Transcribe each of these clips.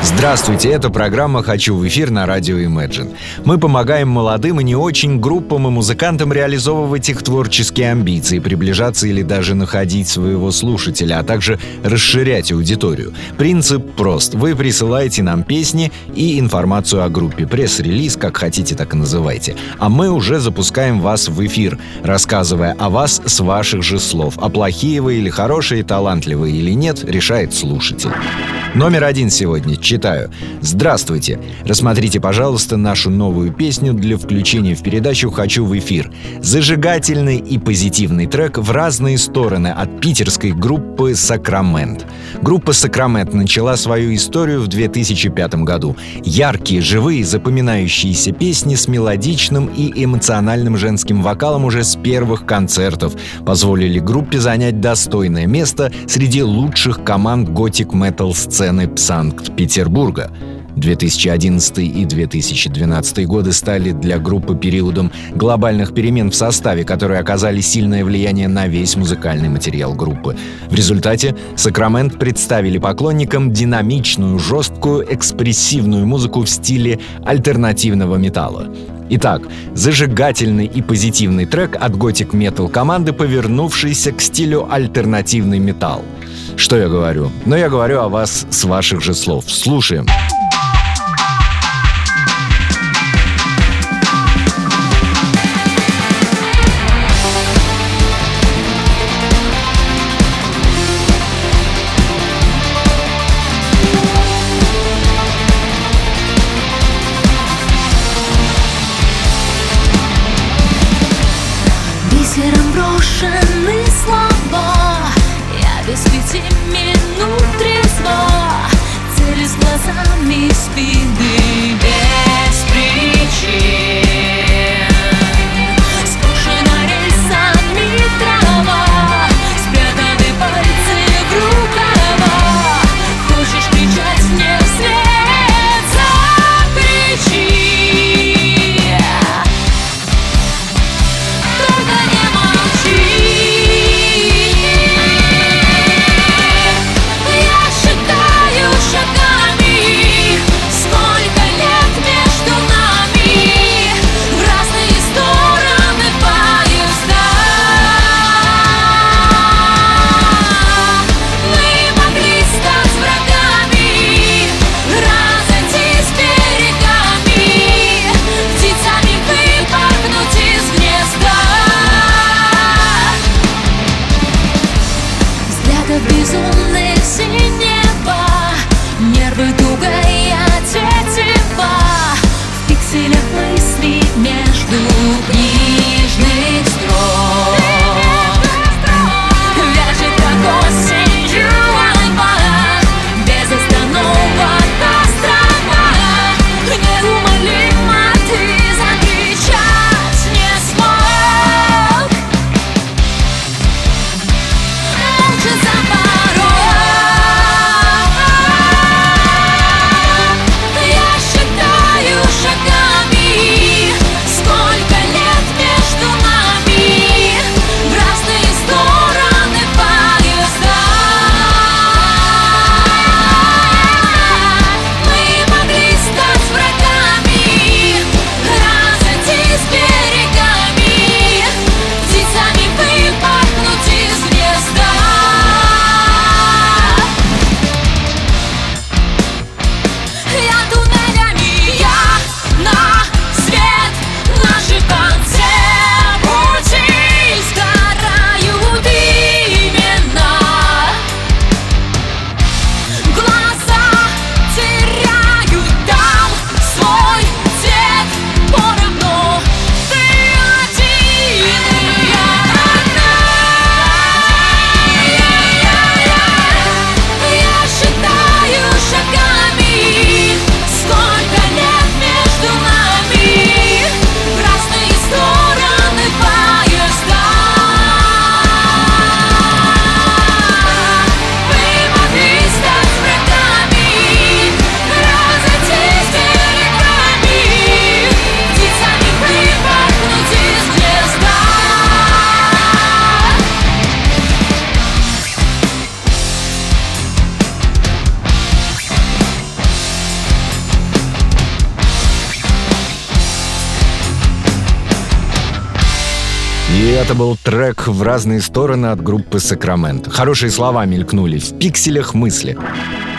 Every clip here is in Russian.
Здравствуйте, это программа «Хочу в эфир» на радио Imagine. Мы помогаем молодым и не очень группам и музыкантам реализовывать их творческие амбиции, приближаться или даже находить своего слушателя, а также расширять аудиторию. Принцип прост. Вы присылаете нам песни и информацию о группе, пресс-релиз, как хотите, так и называйте. А мы уже запускаем вас в эфир, рассказывая о вас с ваших же слов. А плохие вы или хорошие, талантливые или нет, решает слушатель. Номер один сегодня. Читаю. Здравствуйте. Рассмотрите, пожалуйста, нашу новую песню для включения в передачу «Хочу в эфир». Зажигательный и позитивный трек в разные стороны от питерской группы «Сакрамент». Группа «Сакрамент» начала свою историю в 2005 году. Яркие, живые, запоминающиеся песни с мелодичным и эмоциональным женским вокалом уже с первых концертов позволили группе занять достойное место среди лучших команд готик-метал сцены Санкт-Петербурга. 2011 и 2012 годы стали для группы периодом глобальных перемен в составе, которые оказали сильное влияние на весь музыкальный материал группы. В результате «Сакрамент» представили поклонникам динамичную, жесткую, экспрессивную музыку в стиле альтернативного металла. Итак, зажигательный и позитивный трек от готик метал команды, повернувшийся к стилю альтернативный металл. Что я говорю? Но я говорю о вас с ваших же слов. Слушаем. Бисером брошены слова эти минут трезво Цель с глазами спины. Это был трек в разные стороны от группы «Сакрамент». Хорошие слова мелькнули в пикселях мысли.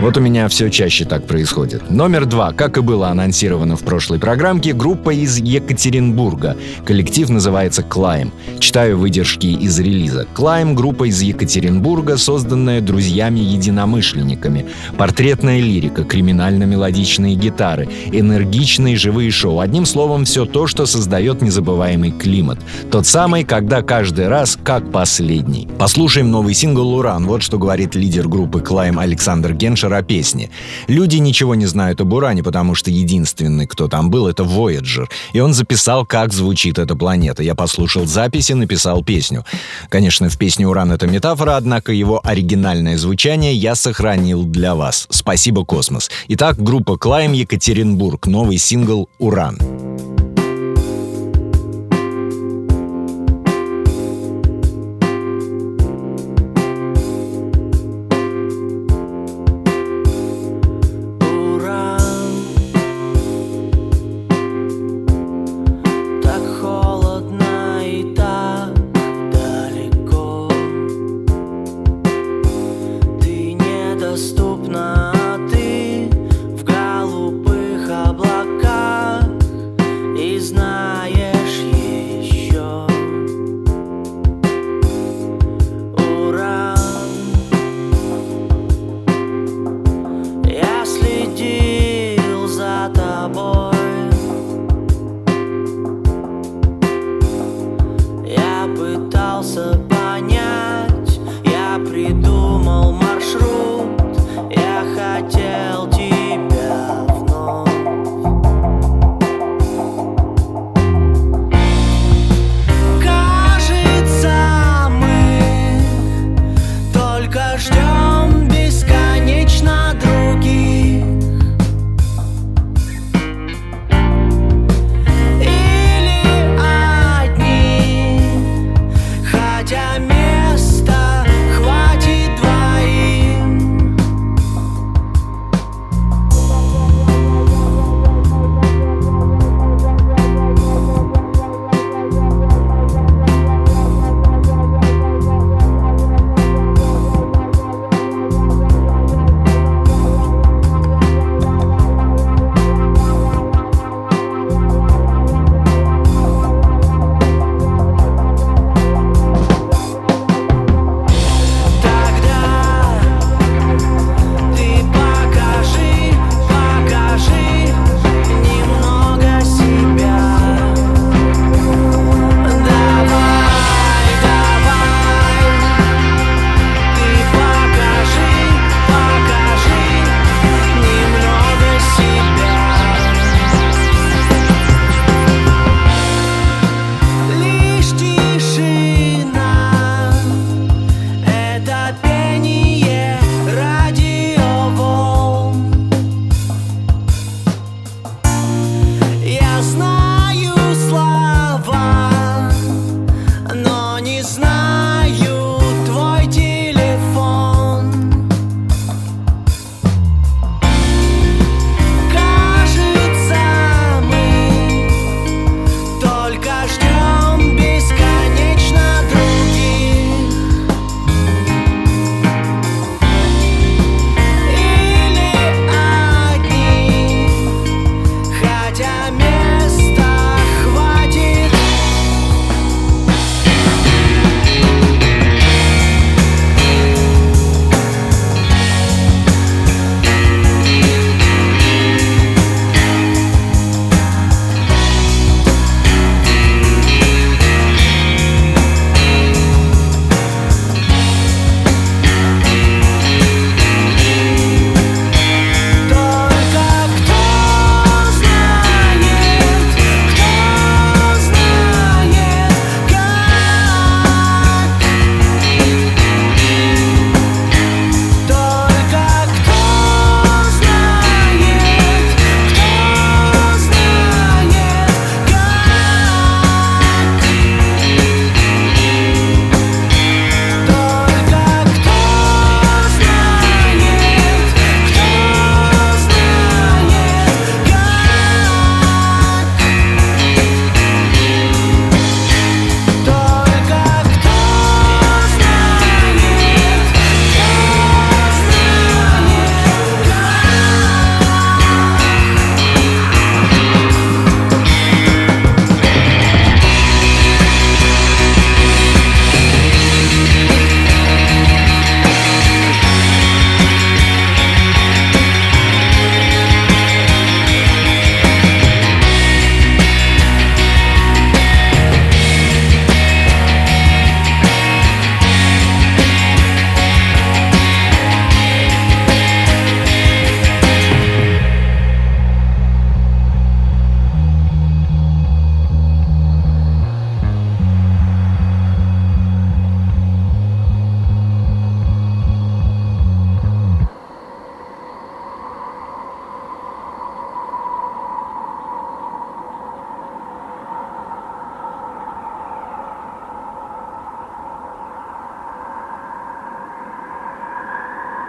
Вот у меня все чаще так происходит. Номер два. Как и было анонсировано в прошлой программке, группа из Екатеринбурга. Коллектив называется «Клайм». Читаю выдержки из релиза. «Клайм» — группа из Екатеринбурга, созданная друзьями-единомышленниками. Портретная лирика, криминально-мелодичные гитары, энергичные живые шоу. Одним словом, все то, что создает незабываемый климат. Тот самый, когда каждый раз как последний. Послушаем новый сингл «Уран». Вот что говорит лидер группы «Клайм» Александр Генш Фишер о песне. Люди ничего не знают об Уране, потому что единственный, кто там был, это Voyager. И он записал, как звучит эта планета. Я послушал записи, написал песню. Конечно, в песне «Уран» это метафора, однако его оригинальное звучание я сохранил для вас. Спасибо, Космос. Итак, группа Клайм Екатеринбург. Новый сингл «Уран». доступна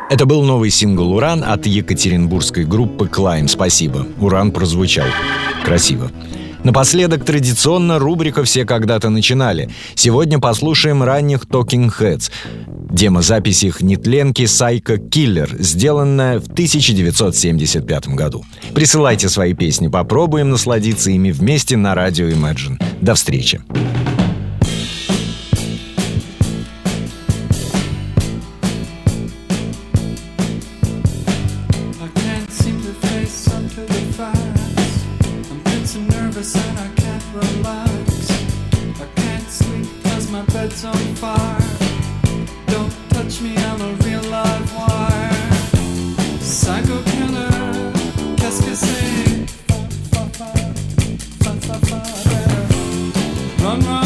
Это был новый сингл «Уран» от екатеринбургской группы «Клайм». Спасибо. «Уран» прозвучал. Красиво. Напоследок традиционно рубрика «Все когда-то начинали». Сегодня послушаем ранних Talking Heads. Демозапись их нетленки «Сайко Киллер», сделанная в 1975 году. Присылайте свои песни, попробуем насладиться ими вместе на радио Imagine. До встречи! Run, run.